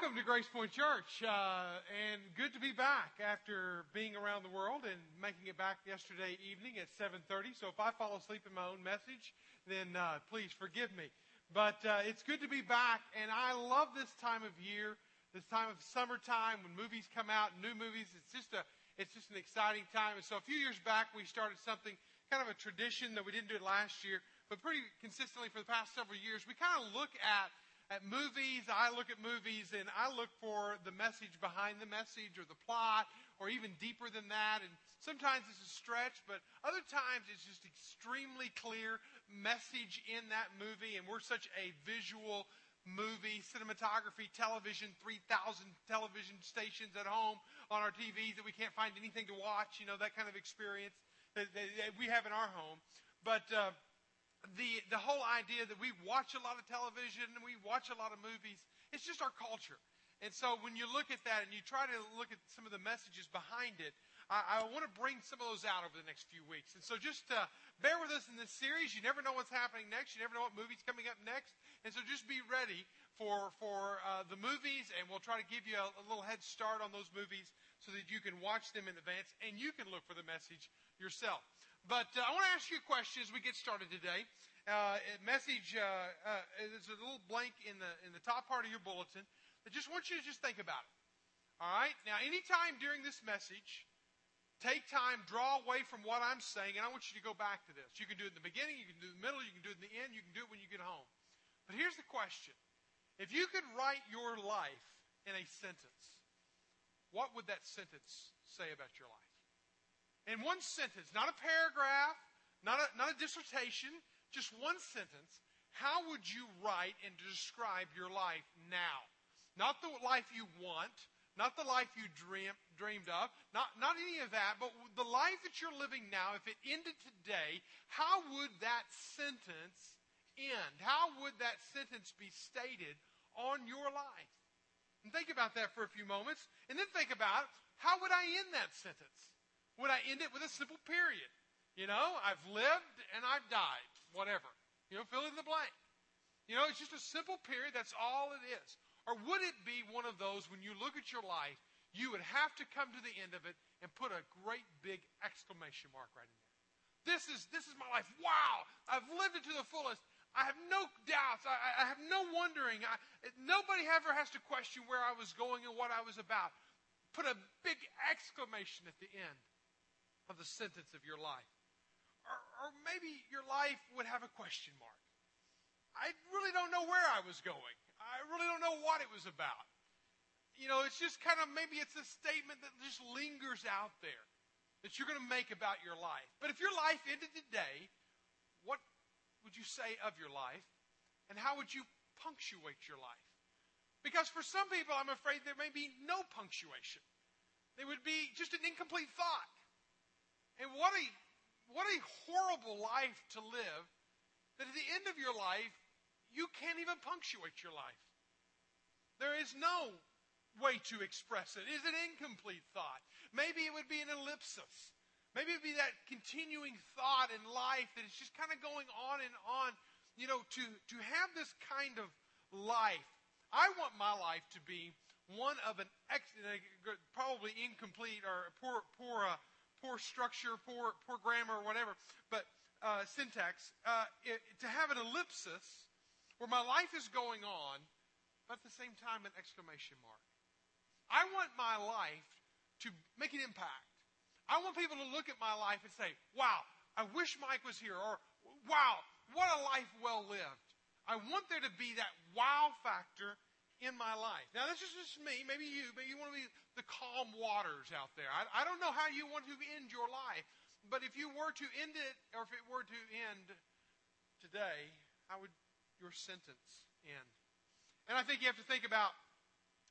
welcome to Grace Point Church, uh, and good to be back after being around the world and making it back yesterday evening at 7:30. So if I fall asleep in my own message, then uh, please forgive me. But uh, it's good to be back, and I love this time of year, this time of summertime when movies come out, new movies. It's just a it's just an exciting time. And so a few years back, we started something kind of a tradition that we didn't do it last year, but pretty consistently for the past several years. We kind of look at at movies, I look at movies and I look for the message behind the message or the plot or even deeper than that. And sometimes it's a stretch, but other times it's just extremely clear message in that movie. And we're such a visual movie, cinematography, television, 3,000 television stations at home on our TVs that we can't find anything to watch, you know, that kind of experience that, that, that we have in our home. But, uh, the, the whole idea that we watch a lot of television and we watch a lot of movies, it's just our culture. And so when you look at that and you try to look at some of the messages behind it, I, I want to bring some of those out over the next few weeks. And so just uh, bear with us in this series. You never know what's happening next. You never know what movie's coming up next. And so just be ready for, for uh, the movies, and we'll try to give you a, a little head start on those movies so that you can watch them in advance and you can look for the message yourself. But uh, I want to ask you a question as we get started today. Uh, message uh, uh, there's a little blank in the in the top part of your bulletin. I just want you to just think about it. All right. Now, anytime during this message, take time, draw away from what I'm saying, and I want you to go back to this. You can do it in the beginning, you can do it in the middle, you can do it in the end, you can do it when you get home. But here's the question: If you could write your life in a sentence, what would that sentence say about your life? In one sentence, not a paragraph, not a, not a dissertation, just one sentence, how would you write and describe your life now? Not the life you want, not the life you dream, dreamed of, not, not any of that, but the life that you're living now, if it ended today, how would that sentence end? How would that sentence be stated on your life? And think about that for a few moments, and then think about how would I end that sentence? Would I end it with a simple period? You know, I've lived and I've died, whatever. You know, fill in the blank. You know, it's just a simple period. That's all it is. Or would it be one of those when you look at your life, you would have to come to the end of it and put a great big exclamation mark right in there? This is, this is my life. Wow. I've lived it to the fullest. I have no doubts. I, I have no wondering. I, nobody ever has to question where I was going and what I was about. Put a big exclamation at the end of the sentence of your life. Or, or maybe your life would have a question mark. I really don't know where I was going. I really don't know what it was about. You know, it's just kind of maybe it's a statement that just lingers out there that you're going to make about your life. But if your life ended today, what would you say of your life? And how would you punctuate your life? Because for some people, I'm afraid there may be no punctuation. They would be just an incomplete thought. And what a, what a horrible life to live that at the end of your life, you can't even punctuate your life. There is no way to express it. It's an incomplete thought. Maybe it would be an ellipsis. Maybe it would be that continuing thought in life that is just kind of going on and on. You know, to, to have this kind of life, I want my life to be one of an ex, probably incomplete or poor, poor uh, poor structure, poor, poor grammar, or whatever, but uh, syntax, uh, it, to have an ellipsis where my life is going on, but at the same time an exclamation mark. I want my life to make an impact. I want people to look at my life and say, wow, I wish Mike was here, or wow, what a life well lived. I want there to be that wow factor in my life. Now, this is just me, maybe you, but you want to be the calm waters out there. I, I don't know how you want to end your life, but if you were to end it, or if it were to end today, how would your sentence end? And I think you have to think about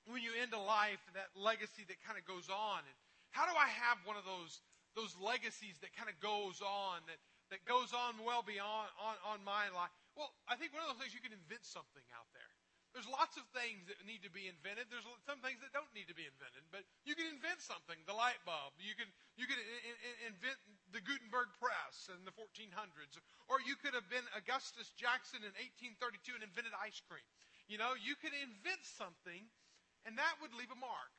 when you end a life, that legacy that kind of goes on. And how do I have one of those, those legacies that kind of goes on, that, that goes on well beyond on, on my life? Well, I think one of those things you can invent something out there. There's lots of things that need to be invented. There's some things that don't need to be invented, but you can invent something. The light bulb. You can you can invent the Gutenberg press in the 1400s, or you could have been Augustus Jackson in 1832 and invented ice cream. You know, you can invent something, And that would leave a mark,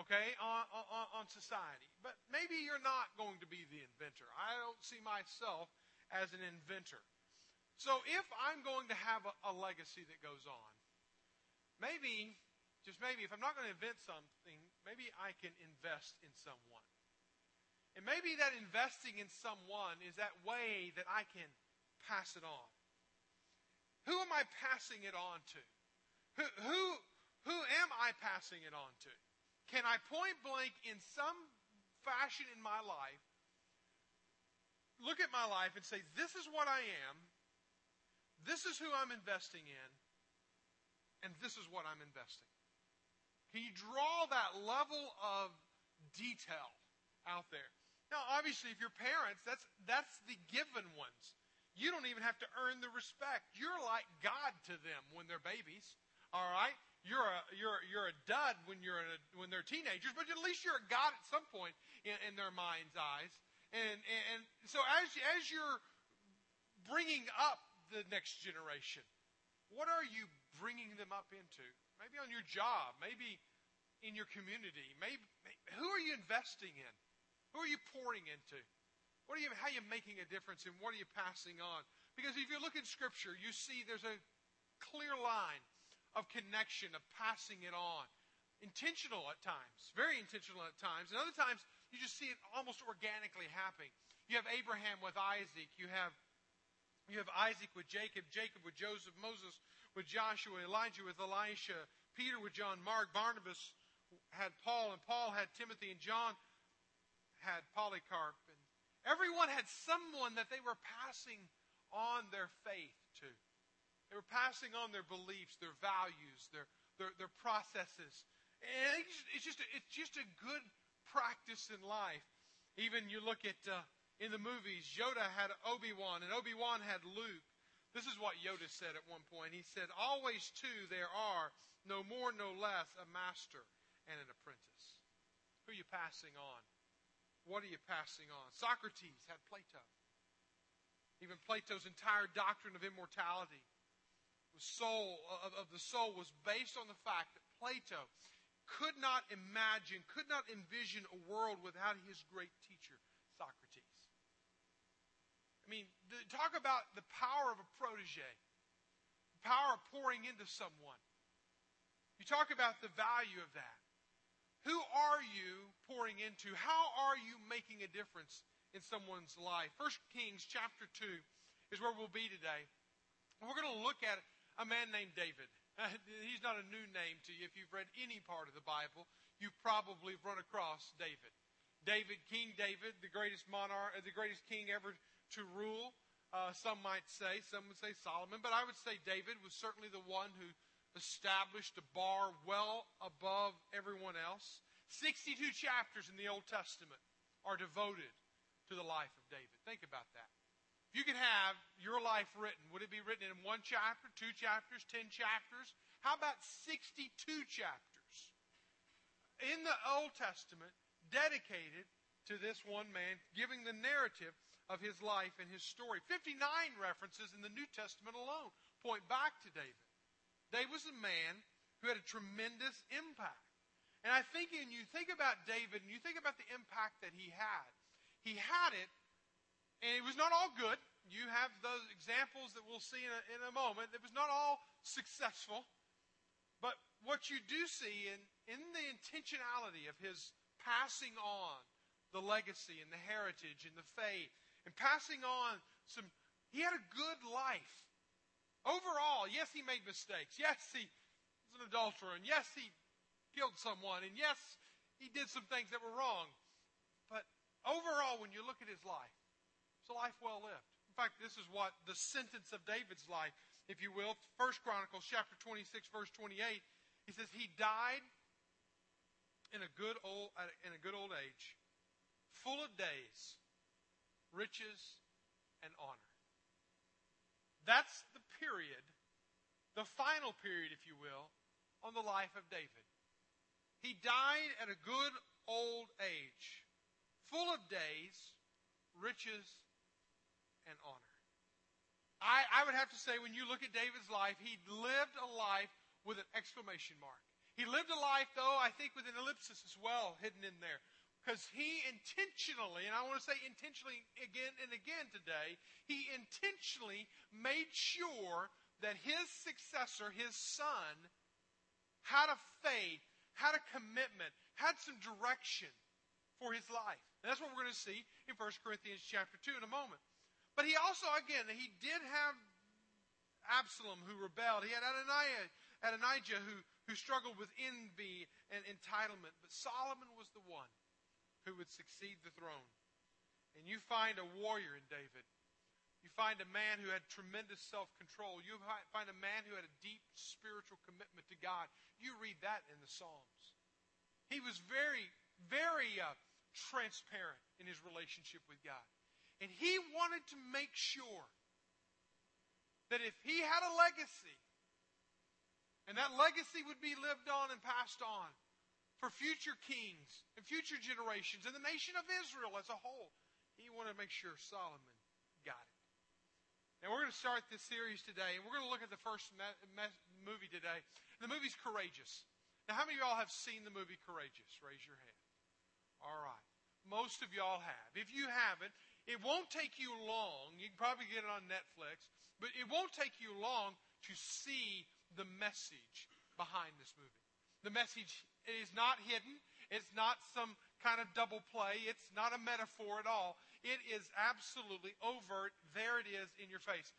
okay, on, on, on society. But maybe you're not going to be the inventor. I don't see myself as an inventor. So if I'm going to have a, a legacy that goes on, maybe, just maybe, if I'm not going to invent something, maybe I can invest in someone. And maybe that investing in someone is that way that I can pass it on. Who am I passing it on to? Who, who, who am I passing it on to? Can I point blank in some fashion in my life look at my life and say, This is what I am, this is who I'm investing in, and this is what I'm investing? Can you draw that level of detail out there? Now, obviously, if you're parents, that's, that's the given ones. You don't even have to earn the respect. You're like God to them when they're babies. All right? You're a, you're, you're a dud when, you're a, when they're teenagers, but at least you're a God at some point in, in their mind's eyes. And, and, and so as, as you're bringing up the next generation, what are you bringing them up into? Maybe on your job, maybe in your community. Maybe, who are you investing in? Who are you pouring into? What are you, how are you making a difference and what are you passing on? Because if you look at Scripture, you see there's a clear line of connection, of passing it on. Intentional at times, very intentional at times. And other times, you just see it almost organically happening. You have Abraham with Isaac. You have, you have Isaac with Jacob, Jacob with Joseph, Moses with Joshua, Elijah with Elisha, Peter with John, Mark, Barnabas had Paul, and Paul had Timothy, and John had Polycarp. And Everyone had someone that they were passing on their faith to. They were passing on their beliefs, their values, their, their, their processes. And it's just, a, it's just a good practice in life. Even you look at uh, in the movies, Yoda had Obi-Wan and Obi-Wan had Luke. This is what Yoda said at one point. He said, Always two there are, no more, no less, a master and an apprentice. Who are you passing on? What are you passing on? Socrates had Plato. Even Plato's entire doctrine of immortality, the soul of, of the soul, was based on the fact that Plato could not imagine, could not envision a world without his great teacher. I mean, the, talk about the power of a protege, the power of pouring into someone. You talk about the value of that. Who are you pouring into? How are you making a difference in someone's life? First Kings chapter 2 is where we'll be today. We're going to look at a man named David. He's not a new name to you. If you've read any part of the Bible, you've probably run across David. David, King David, the greatest monarch, the greatest king ever to rule. Uh, some might say, some would say Solomon, but I would say David was certainly the one who established a bar well above everyone else. 62 chapters in the Old Testament are devoted to the life of David. Think about that. If you could have your life written, would it be written in one chapter, two chapters, ten chapters? How about 62 chapters in the Old Testament dedicated to this one man, giving the narrative of his life and his story? 59 references in the New Testament alone point back to David. David was a man who had a tremendous impact. And I think when you think about David and you think about the impact that he had, he had it, and it was not all good. You have those examples that we'll see in a, in a moment. It was not all successful. But what you do see in, in the intentionality of his passing on the legacy and the heritage and the faith and passing on some, he had a good life. Overall, yes, he made mistakes. Yes, he was an adulterer. And yes, he killed someone. And yes, he did some things that were wrong. But overall, when you look at his life, it's a life well lived. In fact, this is what the sentence of David's life, if you will, First Chronicles chapter 26, verse 28, he says, He died in a good old in a good old age, full of days, riches, and honor. That's the period, the final period, if you will, on the life of David. He died at a good old age, full of days, riches, and honor. I, I would have to say, when you look at David's life, he lived a life with an exclamation mark. He lived a life, though, I think with an ellipsis as well hidden in there. Because he intentionally, and I want to say intentionally again and again today, he intentionally made sure that his successor, his son, had a faith, had a commitment, had some direction for his life. And that's what we're going to see in 1 Corinthians chapter 2 in a moment. But he also, again, he did have Absalom who rebelled. He had Adonijah, Adonijah who, who struggled with envy and entitlement. But Solomon was the one who would succeed the throne. And you find a warrior in David. You find a man who had tremendous self control. You find a man who had a deep spiritual commitment to God. You read that in the Psalms. He was very, very uh, transparent in his relationship with God. And he wanted to make sure that if he had a legacy, and that legacy would be lived on and passed on for future kings and future generations and the nation of Israel as a whole, he wanted to make sure Solomon got it. Now, we're going to start this series today, and we're going to look at the first me- me- movie today. The movie's Courageous. Now, how many of y'all have seen the movie Courageous? Raise your hand. All right. Most of y'all have. If you haven't, it won't take you long. You can probably get it on Netflix, but it won't take you long to see the message behind this movie. The message is not hidden. It's not some kind of double play. It's not a metaphor at all. It is absolutely overt. There it is in your face.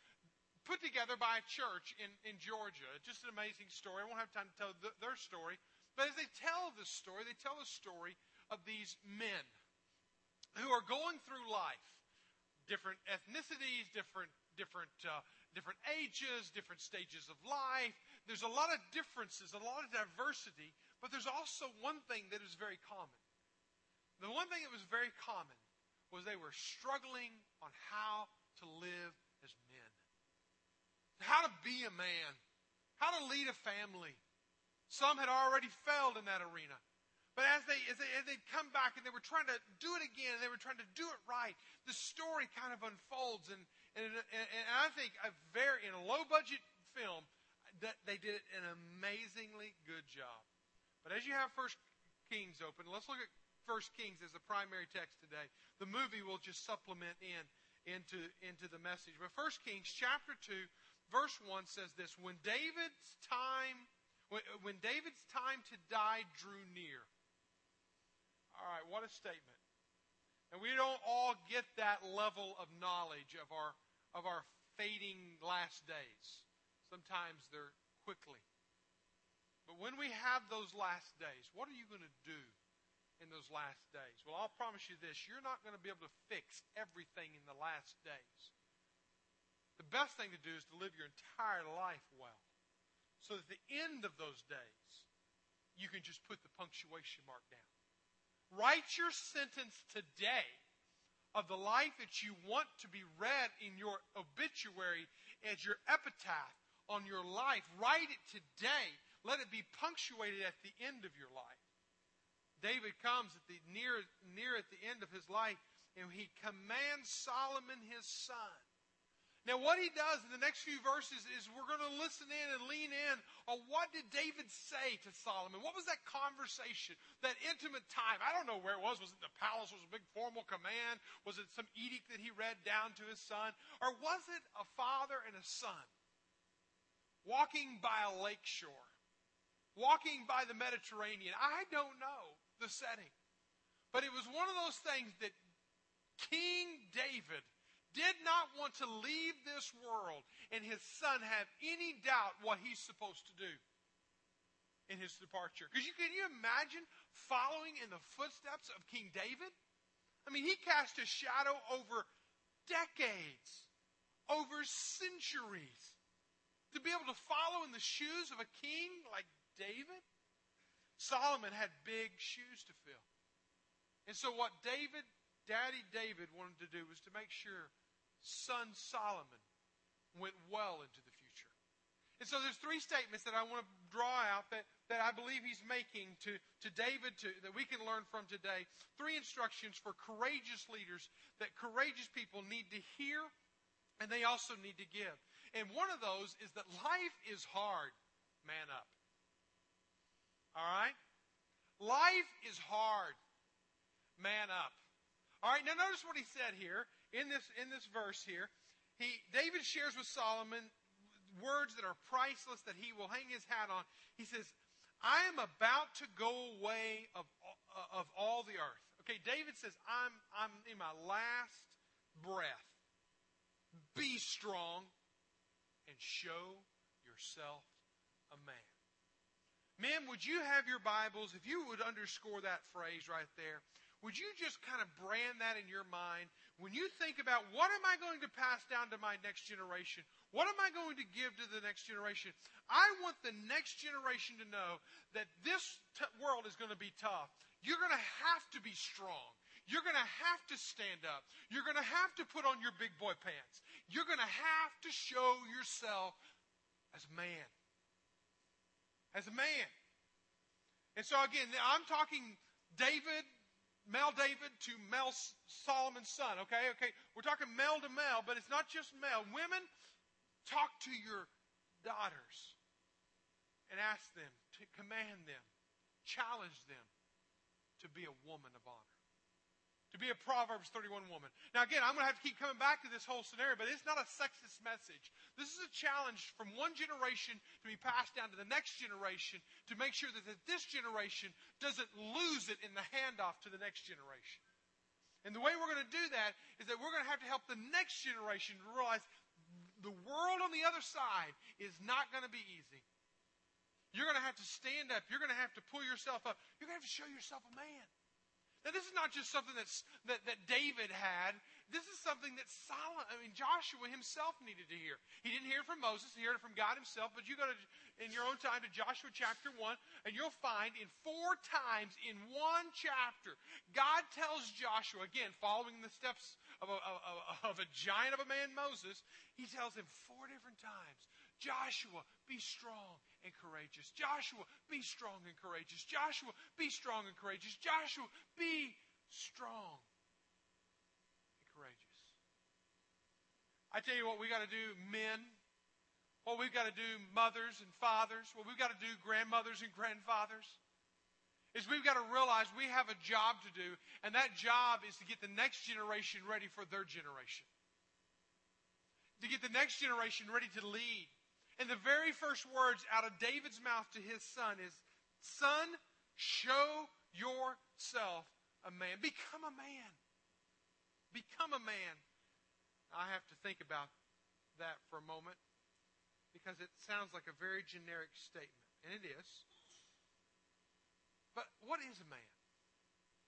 Put together by a church in, in Georgia. Just an amazing story. I won't have time to tell the, their story. But as they tell this story, they tell the story of these men who are going through life different ethnicities, different different uh, different ages, different stages of life. There's a lot of differences, a lot of diversity, but there's also one thing that is very common. The one thing that was very common was they were struggling on how to live as men, how to be a man, how to lead a family. Some had already failed in that arena. But as they, as they, as they come back and they were trying to do it again, and they were trying to do it right, the story kind of unfolds. And, and, and, and I think a very, in a low budget film, that they did an amazingly good job. But as you have First Kings open, let's look at First Kings as the primary text today. The movie will just supplement in into, into the message. But First Kings chapter 2, verse 1 says this When David's time when, when David's time to die drew near, all right, what a statement. And we don't all get that level of knowledge of our, of our fading last days. Sometimes they're quickly. But when we have those last days, what are you going to do in those last days? Well, I'll promise you this you're not going to be able to fix everything in the last days. The best thing to do is to live your entire life well. So that at the end of those days, you can just put the punctuation mark down. Write your sentence today of the life that you want to be read in your obituary as your epitaph on your life. Write it today. Let it be punctuated at the end of your life. David comes at the near near at the end of his life and he commands Solomon his son now, what he does in the next few verses is we're going to listen in and lean in on what did David say to Solomon? What was that conversation, that intimate time? I don't know where it was. Was it the palace? Was it a big formal command? Was it some edict that he read down to his son? Or was it a father and a son walking by a lake shore, walking by the Mediterranean? I don't know the setting. But it was one of those things that King David did not want to leave this world and his son have any doubt what he's supposed to do in his departure. Because you can you imagine following in the footsteps of King David? I mean, he cast a shadow over decades, over centuries. To be able to follow in the shoes of a king like David, Solomon had big shoes to fill. And so what David, Daddy David wanted to do was to make sure son Solomon went well into the future. And so there's three statements that I want to draw out that, that I believe he's making to, to David to, that we can learn from today. Three instructions for courageous leaders that courageous people need to hear and they also need to give. And one of those is that life is hard. Man up. All right? Life is hard. Man up. All right, now notice what he said here in this in this verse here. He David shares with Solomon words that are priceless that he will hang his hat on. He says, "I am about to go away of uh, of all the earth." Okay, David says, "I'm I'm in my last breath. Be strong and show yourself a man." Men, would you have your Bibles, if you would underscore that phrase right there, would you just kind of brand that in your mind? When you think about what am I going to pass down to my next generation? What am I going to give to the next generation? I want the next generation to know that this t- world is going to be tough. You're going to have to be strong. You're going to have to stand up. You're going to have to put on your big boy pants. You're going to have to show yourself as a man as a man. And so again, I'm talking David, male David to male Solomon's son, okay? Okay, we're talking male to male, but it's not just male. Women, talk to your daughters and ask them to command them, challenge them to be a woman of honor to be a Proverbs 31 woman. Now, again, I'm going to have to keep coming back to this whole scenario, but it's not a sexist message. This is a challenge from one generation to be passed down to the next generation to make sure that this generation doesn't lose it in the handoff to the next generation. And the way we're going to do that is that we're going to have to help the next generation realize the world on the other side is not going to be easy. You're going to have to stand up. You're going to have to pull yourself up. You're going to have to show yourself a man. Now, this is not just something that's, that, that David had. This is something that Solomon, I mean, Joshua himself needed to hear. He didn't hear it from Moses, he heard it from God himself. But you go to, in your own time to Joshua chapter 1, and you'll find in four times in one chapter, God tells Joshua, again, following the steps of a, of, of a giant of a man, Moses, he tells him four different times Joshua, be strong and courageous. Joshua, be strong and courageous. Joshua, be strong and courageous. Joshua, be strong and courageous. I tell you what we got to do, men. What we've got to do, mothers and fathers. What we've got to do, grandmothers and grandfathers. Is we've got to realize we have a job to do, and that job is to get the next generation ready for their generation. To get the next generation ready to lead and the very first words out of David's mouth to his son is, Son, show yourself a man. Become a man. Become a man. I have to think about that for a moment because it sounds like a very generic statement, and it is. But what is a man?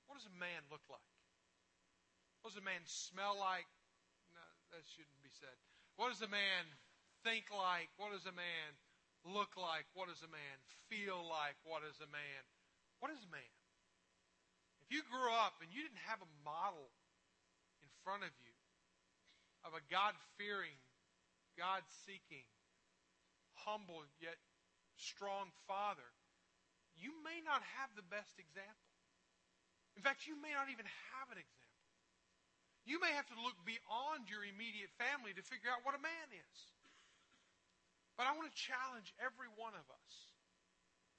What does a man look like? What does a man smell like? No, that shouldn't be said. What does a man think like? What does a man look like? What does a man feel like? What is a man? What is a man? If you grew up and you didn't have a model in front of you of a God fearing, God seeking, humble yet strong father, you may not have the best example. In fact, you may not even have an example. You may have to look beyond your immediate family to figure out what a man is. But I want to challenge every one of us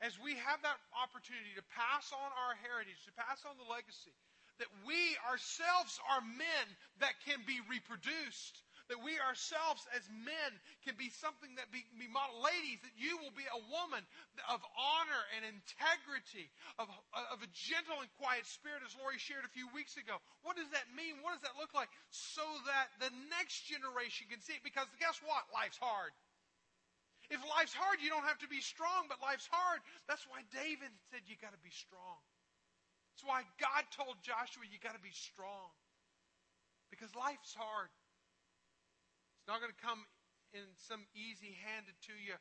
as we have that opportunity to pass on our heritage, to pass on the legacy, that we ourselves are men that can be reproduced. That we ourselves as men can be something that be, be model. Ladies, that you will be a woman of honor and integrity, of, of a gentle and quiet spirit, as Lori shared a few weeks ago. What does that mean? What does that look like? So that the next generation can see it. Because guess what? Life's hard. If life's hard, you don't have to be strong, but life's hard. That's why David said you got to be strong. That's why God told Joshua you got to be strong. Because life's hard. It's not going to come in some easy handed to you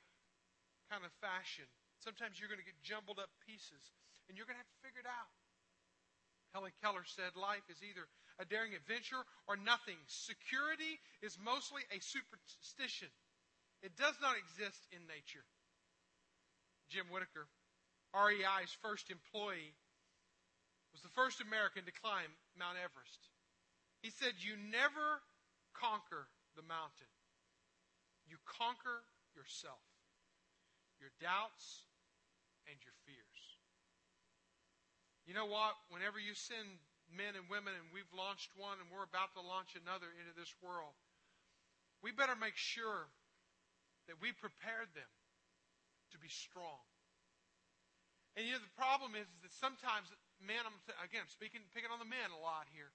kind of fashion. Sometimes you're going to get jumbled up pieces and you're going to have to figure it out. Helen Keller said life is either a daring adventure or nothing. Security is mostly a superstition. It does not exist in nature. Jim Whittaker, REI's first employee, was the first American to climb Mount Everest. He said, You never conquer the mountain, you conquer yourself, your doubts, and your fears. You know what? Whenever you send men and women, and we've launched one and we're about to launch another into this world, we better make sure that we prepared them to be strong. And you know, the problem is, is that sometimes men, I'm, again, speaking, picking on the men a lot here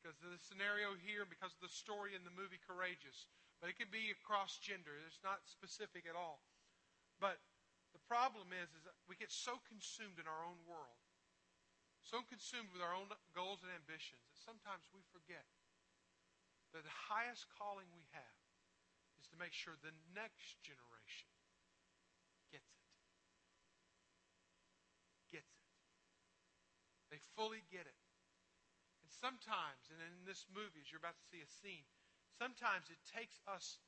because of the scenario here, because of the story in the movie Courageous. But it can be across gender. It's not specific at all. But the problem is, is we get so consumed in our own world so consumed with our own goals and ambitions that sometimes we forget that the highest calling we have is to make sure the next generation gets it. Gets it. They fully get it. And sometimes, and in this movie, as you're about to see a scene, sometimes it takes us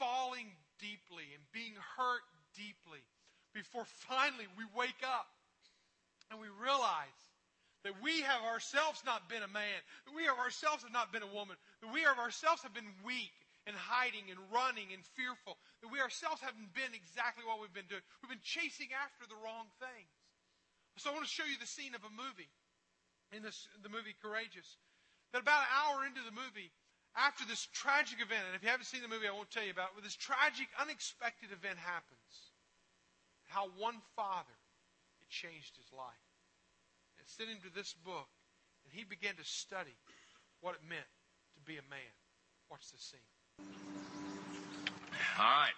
falling deeply and being hurt deeply before finally we wake up and we realize that we have ourselves not been a man, that we have ourselves have not been a woman, that we of ourselves have been weak and hiding and running and fearful, that we ourselves haven't been exactly what we've been doing. We've been chasing after the wrong things. So I want to show you the scene of a movie in this, the movie Courageous. That about an hour into the movie, after this tragic event, and if you haven't seen the movie, I won't tell you about it, but this tragic, unexpected event happens. How one father it changed his life. It sent him to this book, and he began to study what it meant to be a man. Watch this scene. All right.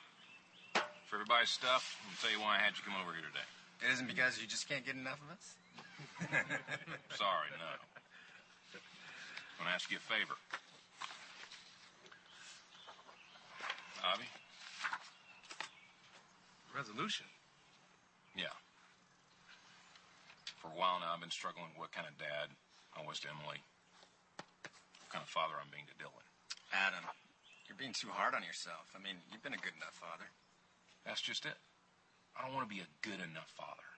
For everybody's stuff, I'll tell you why I had you come over here today. It isn't because you just can't get enough of us? Sorry, no. I'm going to ask you a favor. Avi? Resolution? Yeah. For a while now, I've been struggling with what kind of dad I was to Emily, what kind of father I'm being to Dylan. Adam, you're being too hard on yourself. I mean, you've been a good enough father. That's just it. I don't want to be a good enough father.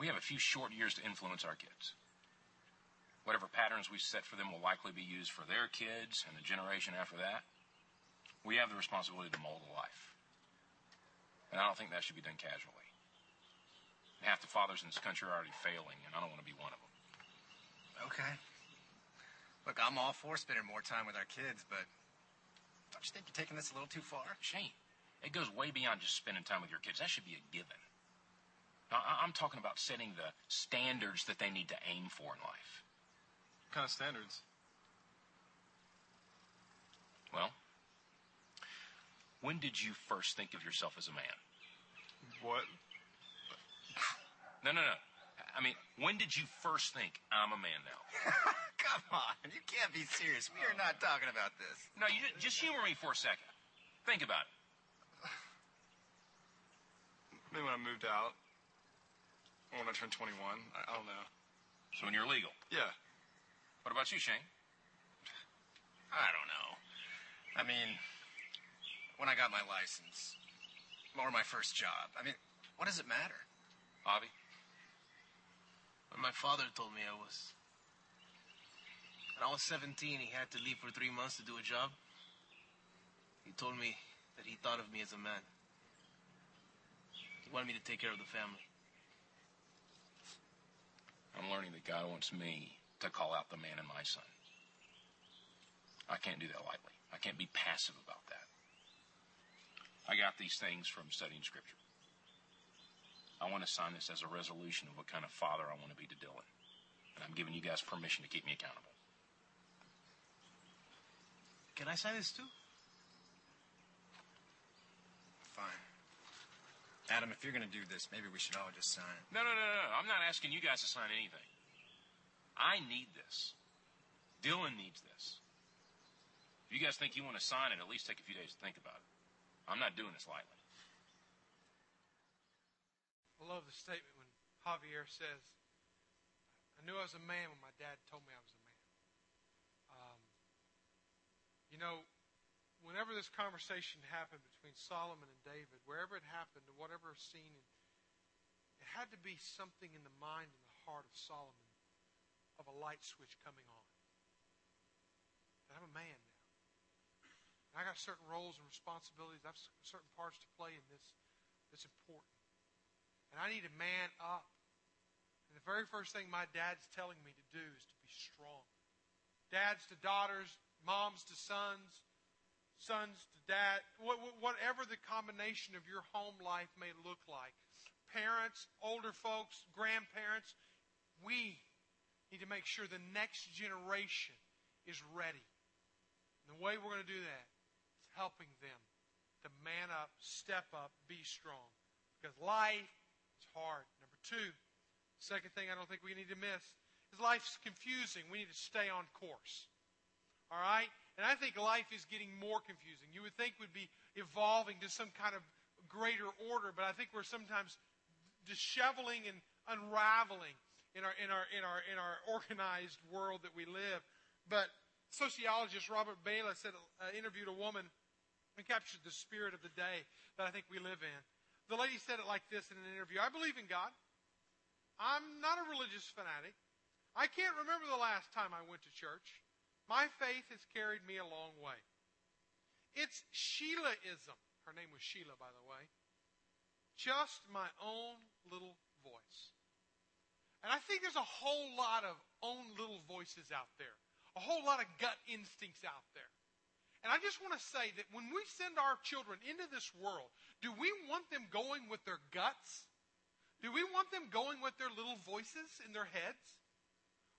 We have a few short years to influence our kids. Whatever patterns we set for them will likely be used for their kids and the generation after that. We have the responsibility to mold a life. And I don't think that should be done casually. Half the fathers in this country are already failing, and I don't want to be one of them. Okay. Look, I'm all for spending more time with our kids, but don't you think you're taking this a little too far? Shane, it goes way beyond just spending time with your kids. That should be a given. Now, I'm talking about setting the standards that they need to aim for in life. What kind of standards? Well, when did you first think of yourself as a man? What? No, no, no. I mean, when did you first think I'm a man now? Come on, you can't be serious. We are not talking about this. No, you just humor me for a second. Think about it. Maybe when I moved out. Or when I turned 21. I, I don't know. So when you're legal. Yeah. What about you, Shane? I don't know. I mean, when I got my license, or my first job. I mean, what does it matter? Avi? When my father told me I was. When I was 17, he had to leave for three months to do a job. He told me that he thought of me as a man. He wanted me to take care of the family. I'm learning that God wants me to call out the man in my son. I can't do that lightly. I can't be passive about that. I got these things from studying Scripture. I want to sign this as a resolution of what kind of father I want to be to Dylan. And I'm giving you guys permission to keep me accountable. Can I sign this too? Fine. Adam, if you're going to do this, maybe we should all just sign it. No, no, no, no. I'm not asking you guys to sign anything. I need this. Dylan needs this. If you guys think you want to sign it, at least take a few days to think about it. I'm not doing this lightly. I love the statement when Javier says, I knew I was a man when my dad told me I was a man. Um, you know, whenever this conversation happened between Solomon and David, wherever it happened, whatever scene, it had to be something in the mind and the heart of Solomon of a light switch coming on. I'm a man now. And I got certain roles and responsibilities. I have certain parts to play in this that's important. And I need to man up And the very first thing my dad's telling me to do is to be strong. Dads to daughters, moms to sons, sons to dad, whatever the combination of your home life may look like. Parents, older folks, grandparents, we need to make sure the next generation is ready. And the way we're going to do that is helping them to man up, step up, be strong. Because life hard. Number two, second thing I don't think we need to miss is life's confusing. We need to stay on course. All right? And I think life is getting more confusing. You would think we'd be evolving to some kind of greater order, but I think we're sometimes disheveling and unraveling in our in our in our in our organized world that we live. But sociologist Robert Bellah said uh, interviewed a woman and captured the spirit of the day that I think we live in. The lady said it like this in an interview: "I believe in God. I'm not a religious fanatic. I can't remember the last time I went to church." My faith has carried me a long way. It's Sheilaism. Her name was Sheila, by the way. Just my own little voice. And I think there's a whole lot of own little voices out there, a whole lot of gut instincts out there. And I just want to say that when we send our children into this world, do we want them going with their guts? Do we want them going with their little voices in their heads?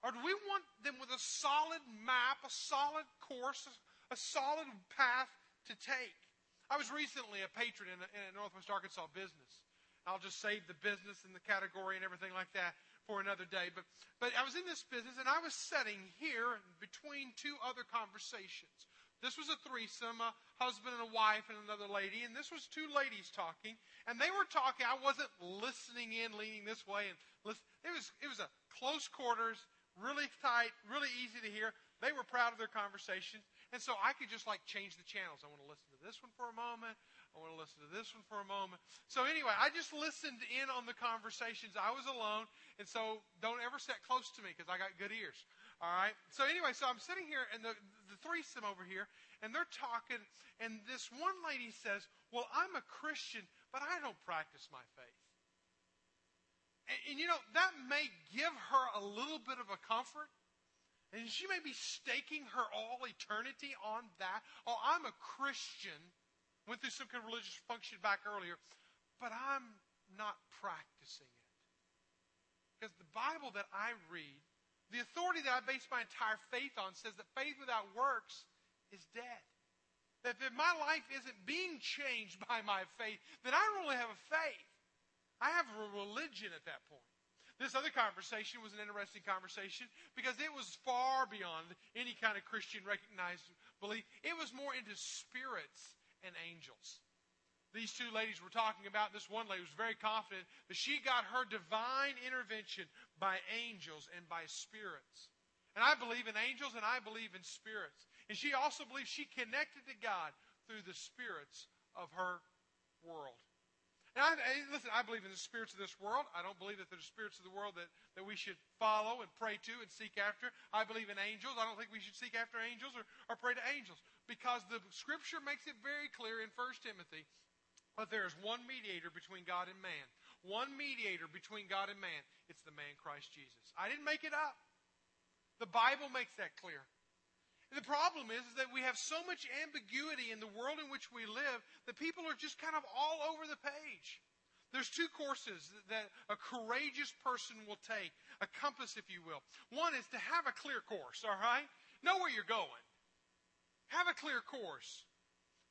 Or do we want them with a solid map, a solid course, a, solid path to take? I was recently a patron in a, in a Northwest Arkansas business. I'll just save the business and the category and everything like that for another day. But, but I was in this business and I was sitting here between two other conversations. This was a threesome, a husband and a wife and another lady, and this was two ladies talking, and they were talking. I wasn't listening in, leaning this way, and listen. It was it was a close quarters, really tight, really easy to hear. They were proud of their conversation. And so I could just like change the channels. I want to listen to this one for a moment. I want to listen to this one for a moment. So anyway, I just listened in on the conversations. I was alone. And so don't ever sit close to me because I got good ears. All right. So anyway, so I'm sitting here and the, the threesome over here and they're talking. And this one lady says, well, I'm a Christian, but I don't practice my faith. And, and, you know, that may give her a little bit of a comfort. And she may be staking her all eternity on that. Oh, I'm a Christian. Went through some kind of religious function back earlier, but I'm not practicing it. Because the Bible that I read, the authority that I base my entire faith on, says that faith without works is dead. That if my life isn't being changed by my faith, then I don't really have a faith. I have a religion at that point. This other conversation was an interesting conversation because it was far beyond any kind of Christian recognized belief. It was more into spirits and angels. These two ladies were talking about, this one lady was very confident that she got her divine intervention by angels and by spirits. And I believe in angels and I believe in spirits. And she also believes she connected to God through the spirits of her world. Now, I, listen, I believe in the spirits of this world. I don't believe that there's spirits of the world that, that we should follow and pray to and seek after. I believe in angels. I don't think we should seek after angels or, or pray to angels because the scripture makes it very clear in 1 Timothy that there is one mediator between God and man. One mediator between God and man. It's the man Christ Jesus. I didn't make it up. The Bible makes that clear. And the problem is, is that we have so much ambiguity in the world in which we live that people are just kind of all over the page. There's two courses that a courageous person will take, a compass, if you will. One is to have a clear course, all right? Know where you're going. Have a clear course.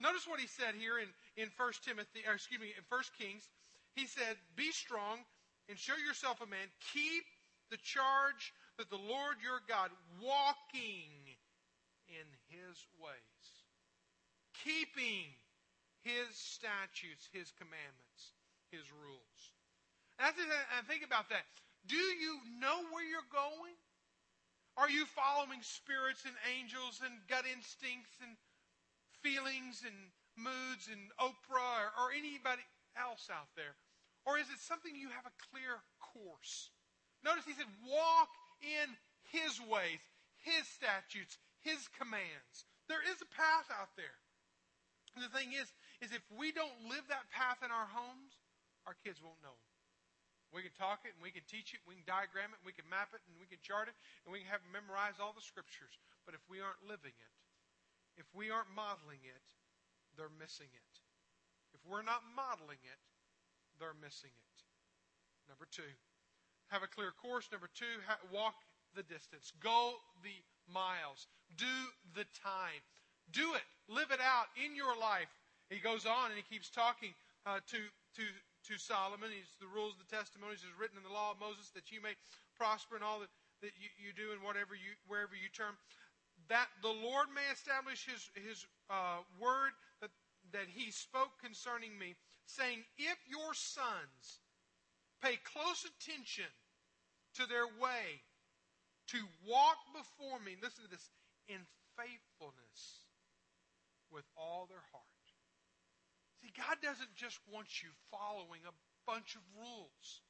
Notice what he said here in, in 1 Timothy, or excuse me, in 1 Kings. He said, Be strong and show yourself a man. Keep the charge that the Lord your God, walking in his ways, keeping his statutes, his commandments, his rules. And I think, I think about that. Do you know where you're going? Are you following spirits and angels and gut instincts and feelings and moods and Oprah or, or anybody else out there? Or is it something you have a clear course? Notice he said, walk in his ways, his statutes, his commands. There is a path out there. And the thing is, is if we don't live that path in our homes, our kids won't know. We can talk it and we can teach it, we can diagram it, we can map it, and we can chart it, and we can have memorize all the scriptures. But if we aren't living it, if we aren't modeling it, they're missing it. If we're not modeling it, they're missing it. Number two, have a clear course. Number two, walk the distance. Go the miles. Do the time. Do it. Live it out in your life. He goes on and he keeps talking uh, to, to to Solomon. He's the rules, the testimonies is written in the law of Moses that you may prosper in all that, that you, you do and whatever you, wherever you turn. That the Lord may establish his, his uh, word that, that he spoke concerning me, saying, If your sons pay close attention to their way, to walk before me, listen to this, in faithfulness with all their heart See, God doesn't just want you following a bunch of rules.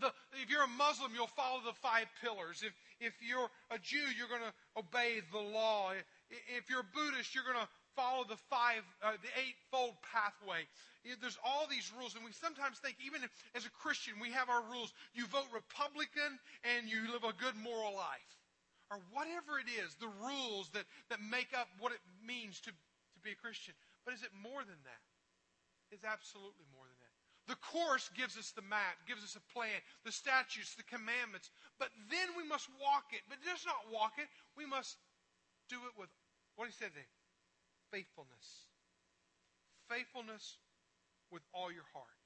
The, if you're a Muslim, you'll follow the five pillars. If, if you're a Jew, you're going to obey the law. If you're a Buddhist, you're going to follow the five, uh, the eightfold pathway. There's all these rules, and we sometimes think, even as a Christian, we have our rules. You vote Republican, and you live a good moral life, or whatever it is. The rules that that make up what it means to to be a Christian. But is it more than that? It's absolutely more than that. The course gives us the map, gives us a plan, the statutes, the commandments. But then we must walk it. But just not walk it. We must do it with what he said there faithfulness. Faithfulness with all your heart.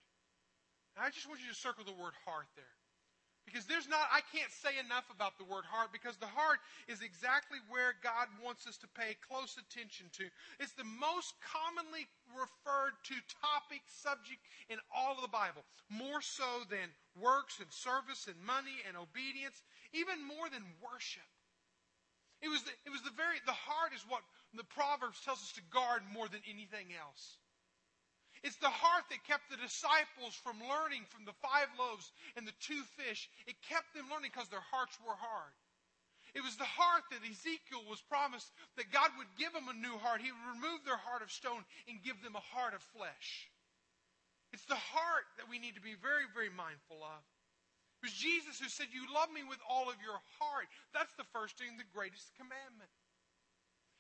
And I just want you to circle the word heart there. Because there's not, I can't say enough about the word heart because the heart is exactly where God wants us to pay close attention to. It's the most commonly referred to topic, subject in all of the Bible. More so than works and service and money and obedience, even more than worship. It was the, it was the very, the heart is what the Proverbs tells us to guard more than anything else. It's the heart that kept the disciples from learning from the five loaves and the two fish. It kept them learning because their hearts were hard. It was the heart that Ezekiel was promised that God would give them a new heart. He would remove their heart of stone and give them a heart of flesh. It's the heart that we need to be very, very mindful of. It was Jesus who said, You love me with all of your heart. That's the first and the greatest commandment.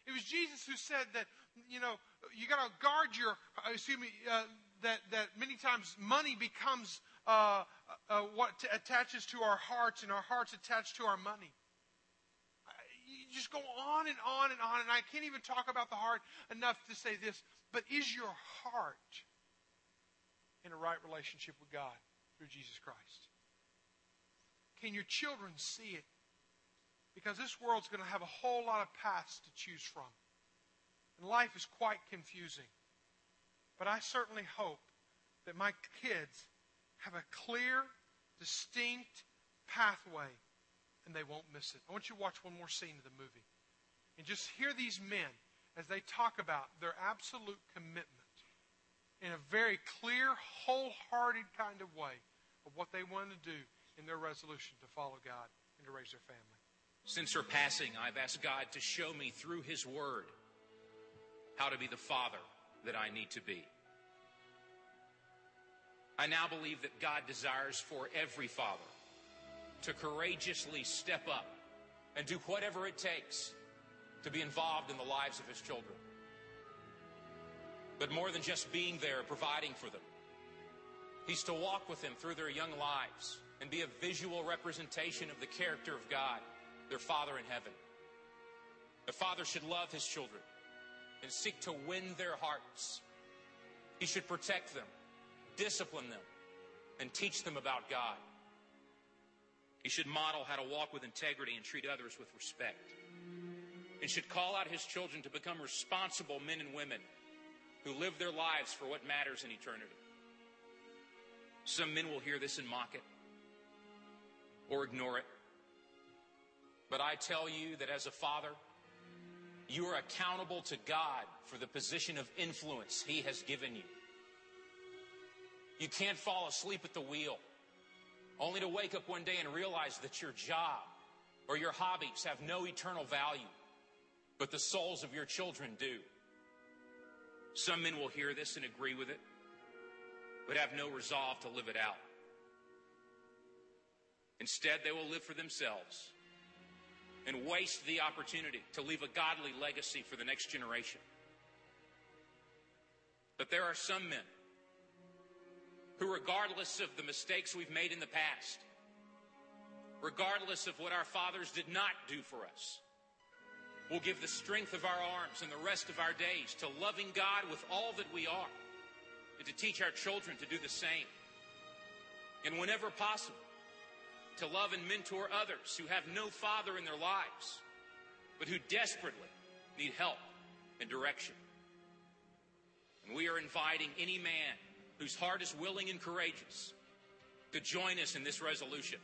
It was Jesus who said that, you know, you got to guard your, uh, excuse me, uh, that, that many times money becomes uh, uh, what t- attaches to our hearts and our hearts attached to our money. You just go on and on and on, and I can't even talk about the heart enough to say this, but is your heart in a right relationship with God through Jesus Christ? Can your children see it? Because this world's going to have a whole lot of paths to choose from. And life is quite confusing. But I certainly hope that my kids have a clear, distinct pathway and they won't miss it. I want you to watch one more scene of the movie and just hear these men as they talk about their absolute commitment in a very clear, wholehearted kind of way of what they want to do in their resolution to follow God and to raise their family. Since her passing, I've asked God to show me through His Word how to be the father that I need to be. I now believe that God desires for every father to courageously step up and do whatever it takes to be involved in the lives of his children. But more than just being there, providing for them, he's to walk with them through their young lives and be a visual representation of the character of God their Father in heaven. The father should love his children and seek to win their hearts. He should protect them, discipline them, and teach them about God. He should model how to walk with integrity and treat others with respect. And should call out his children to become responsible men and women who live their lives for what matters in eternity. Some men will hear this and mock it or ignore it. But I tell you that as a father, you are accountable to God for the position of influence He has given you. You can't fall asleep at the wheel, only to wake up one day and realize that your job or your hobbies have no eternal value, but the souls of your children do. Some men will hear this and agree with it, but have no resolve to live it out. Instead, they will live for themselves and waste the opportunity to leave a godly legacy for the next generation. But there are some men who, regardless of the mistakes we've made in the past, regardless of what our fathers did not do for us, will give the strength of our arms and the rest of our days to loving God with all that we are and to teach our children to do the same. And whenever possible, to love and mentor others who have no father in their lives, but who desperately need help and direction. And we are inviting any man whose heart is willing and courageous to join us in this resolution.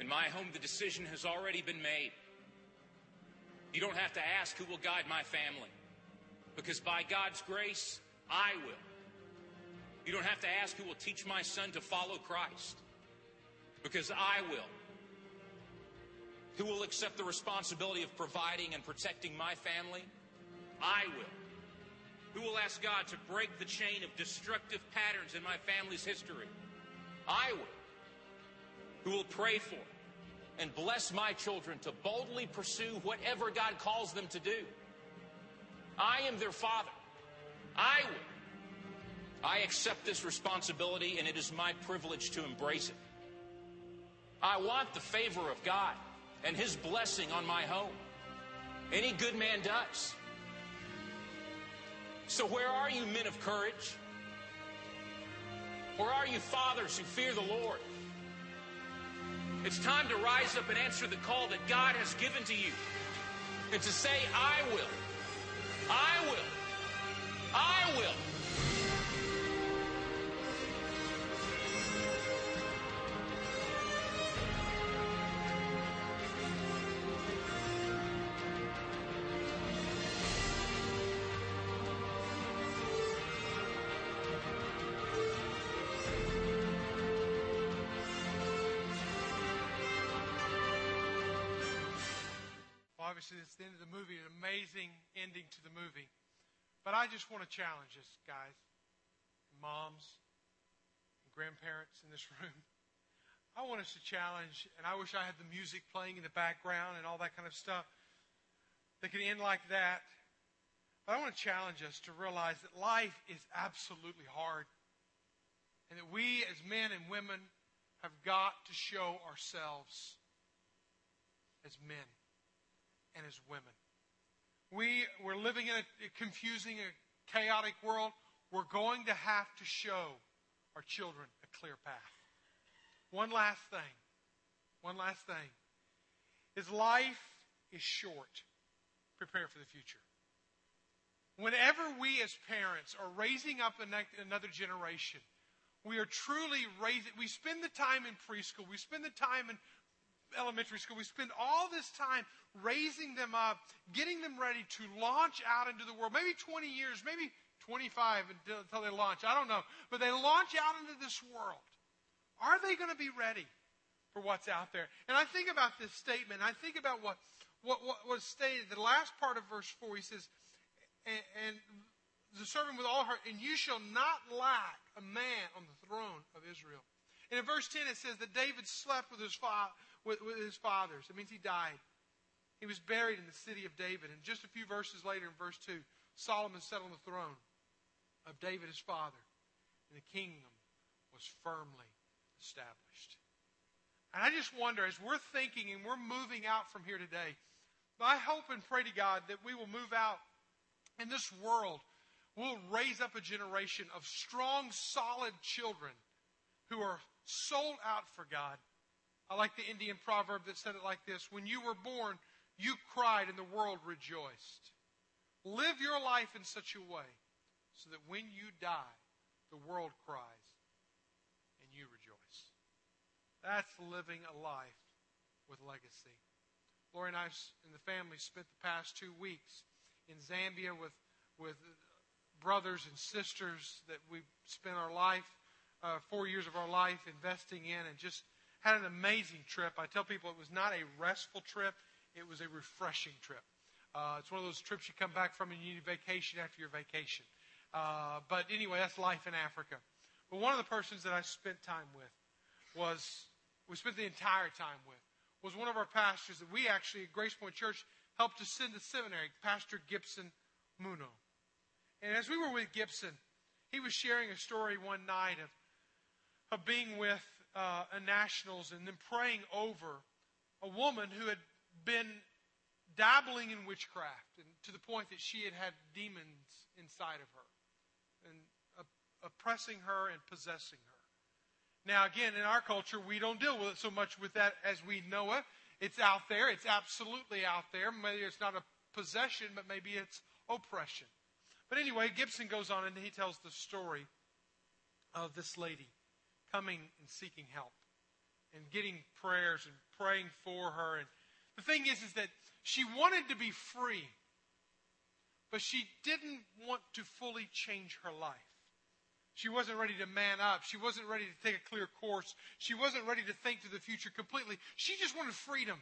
In my home, the decision has already been made. You don't have to ask who will guide my family, because by God's grace, I will. You don't have to ask who will teach my son to follow Christ, because I will. Who will accept the responsibility of providing and protecting my family? I will. Who will ask God to break the chain of destructive patterns in my family's history? I will. Who will pray for and bless my children to boldly pursue whatever God calls them to do? I am their father. I will. I accept this responsibility and it is my privilege to embrace it. I want the favor of God and His blessing on my home. Any good man does. So, where are you, men of courage? Where are you, fathers who fear the Lord? It's time to rise up and answer the call that God has given to you and to say, I will. I will. I will. Obviously it's the end of the movie, an amazing ending to the movie. But I just want to challenge us, guys, moms, and grandparents in this room. I want us to challenge, and I wish I had the music playing in the background and all that kind of stuff that could end like that. But I want to challenge us to realize that life is absolutely hard. And that we as men and women have got to show ourselves as men and as women. We, we're living in a confusing, a chaotic world. We're going to have to show our children a clear path. One last thing. One last thing. Is life is short. Prepare for the future. Whenever we as parents are raising up another generation, we are truly raising, we spend the time in preschool, we spend the time in elementary school. We spend all this time raising them up, getting them ready to launch out into the world. Maybe 20 years, maybe 25 until, until they launch. I don't know. But they launch out into this world. Are they going to be ready for what's out there? And I think about this statement. I think about what, what, what was stated. The last part of verse 4, he says, and, and the servant with all heart, and you shall not lack a man on the throne of Israel. And in verse 10, it says that David slept with his, fa- with, with his fathers. It means he died. He was buried in the city of David. And just a few verses later, in verse 2, Solomon sat on the throne of David his father, and the kingdom was firmly established. And I just wonder, as we're thinking and we're moving out from here today, I hope and pray to God that we will move out in this world. We'll raise up a generation of strong, solid children who are sold out for God I like the Indian proverb that said it like this When you were born, you cried and the world rejoiced. Live your life in such a way so that when you die, the world cries and you rejoice. That's living a life with legacy. Lori and I and the family spent the past two weeks in Zambia with, with brothers and sisters that we've spent our life, uh, four years of our life investing in and just had an amazing trip. I tell people it was not a restful trip, it was a refreshing trip. Uh, it's one of those trips you come back from and you need vacation after your vacation. Uh, but anyway, that's life in Africa. But one of the persons that I spent time with was, we spent the entire time with, was one of our pastors that we actually at Grace Point Church helped to send to seminary, Pastor Gibson Muno. And as we were with Gibson, he was sharing a story one night of, of being with uh, a nationals and then praying over a woman who had been dabbling in witchcraft and to the point that she had had demons inside of her and oppressing her and possessing her. Now, again, in our culture, we don't deal with it so much with that as we know it. It's out there. It's absolutely out there. Maybe it's not a possession, but maybe it's oppression. But anyway, Gibson goes on and he tells the story of this lady coming and seeking help and getting prayers and praying for her. And the thing is, is that she wanted to be free, but she didn't want to fully change her life. She wasn't ready to man up. She wasn't ready to take a clear course. She wasn't ready to think to the future completely. She just wanted freedom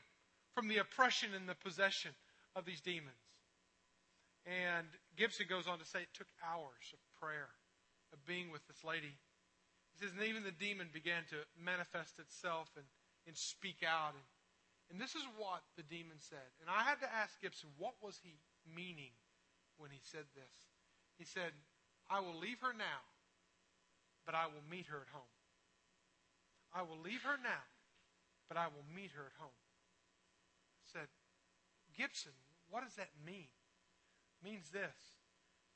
from the oppression and the possession of these demons. And Gibson goes on to say it took hours of prayer, of being with this lady. He says, and even the demon began to manifest itself and, and speak out. And, and this is what the demon said. And I had to ask Gibson, what was he meaning when he said this? He said, I will leave her now but I will meet her at home. I will leave her now, but I will meet her at home. I said, Gibson, what does that mean? It means this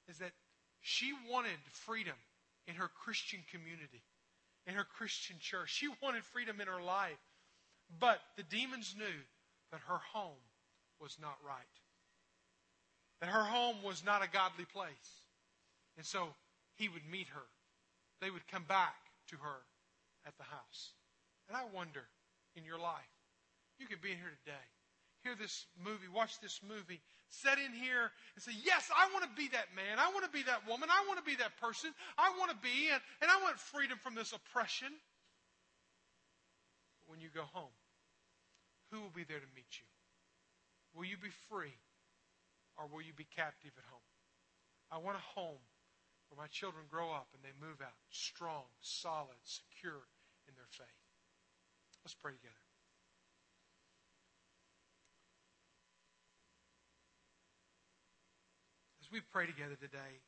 is that she wanted freedom in her Christian community, in her Christian church. She wanted freedom in her life. But the demons knew that her home was not right. That her home was not a godly place. And so he would meet her they would come back to her at the house. And I wonder in your life, you could be in here today, hear this movie, watch this movie, sit in here and say, Yes, I want to be that man. I want to be that woman. I want to be that person. I want to be, and, and I want freedom from this oppression. But when you go home, who will be there to meet you? Will you be free or will you be captive at home? I want a home where my children grow up and they move out strong, solid, secure in their faith. Let's pray together. As we pray together today,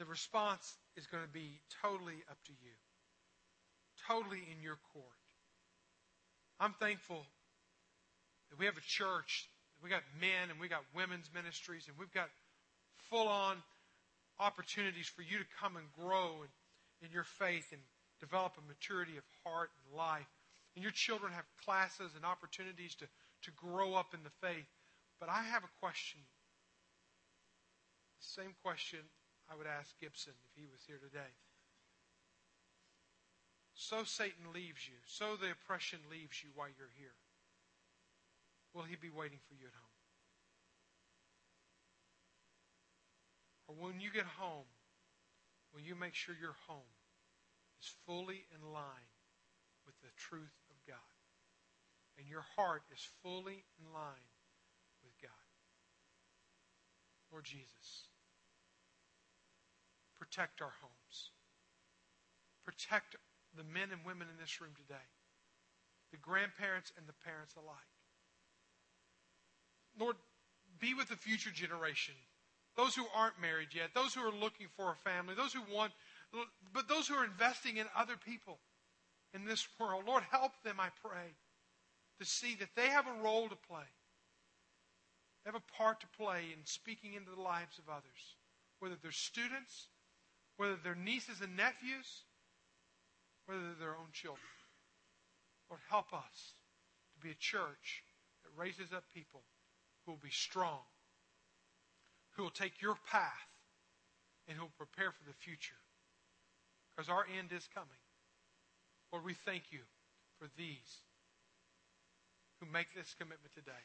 the response is going to be totally up to you, totally in your court. I'm thankful that we have a church, we got men and we got women's ministries, and we've got full on opportunities for you to come and grow in, in your faith and develop a maturity of heart and life. And your children have classes and opportunities to, to grow up in the faith. But I have a question. Same question I would ask Gibson if he was here today. So Satan leaves you, so the oppression leaves you while you're here. Will he be waiting for you at home? or when you get home, will you make sure your home is fully in line with the truth of God? And your heart is fully in line. Lord Jesus, protect our homes. Protect the men and women in this room today, the grandparents and the parents alike. Lord, be with the future generation those who aren't married yet, those who are looking for a family, those who want, but those who are investing in other people in this world. Lord, help them, I pray, to see that they have a role to play. Have a part to play in speaking into the lives of others, whether they're students, whether they're nieces and nephews, whether they're their own children. Lord, help us to be a church that raises up people who will be strong who will take your path and who will prepare for the future. Because our end is coming. Lord, we thank you for these who make this commitment today.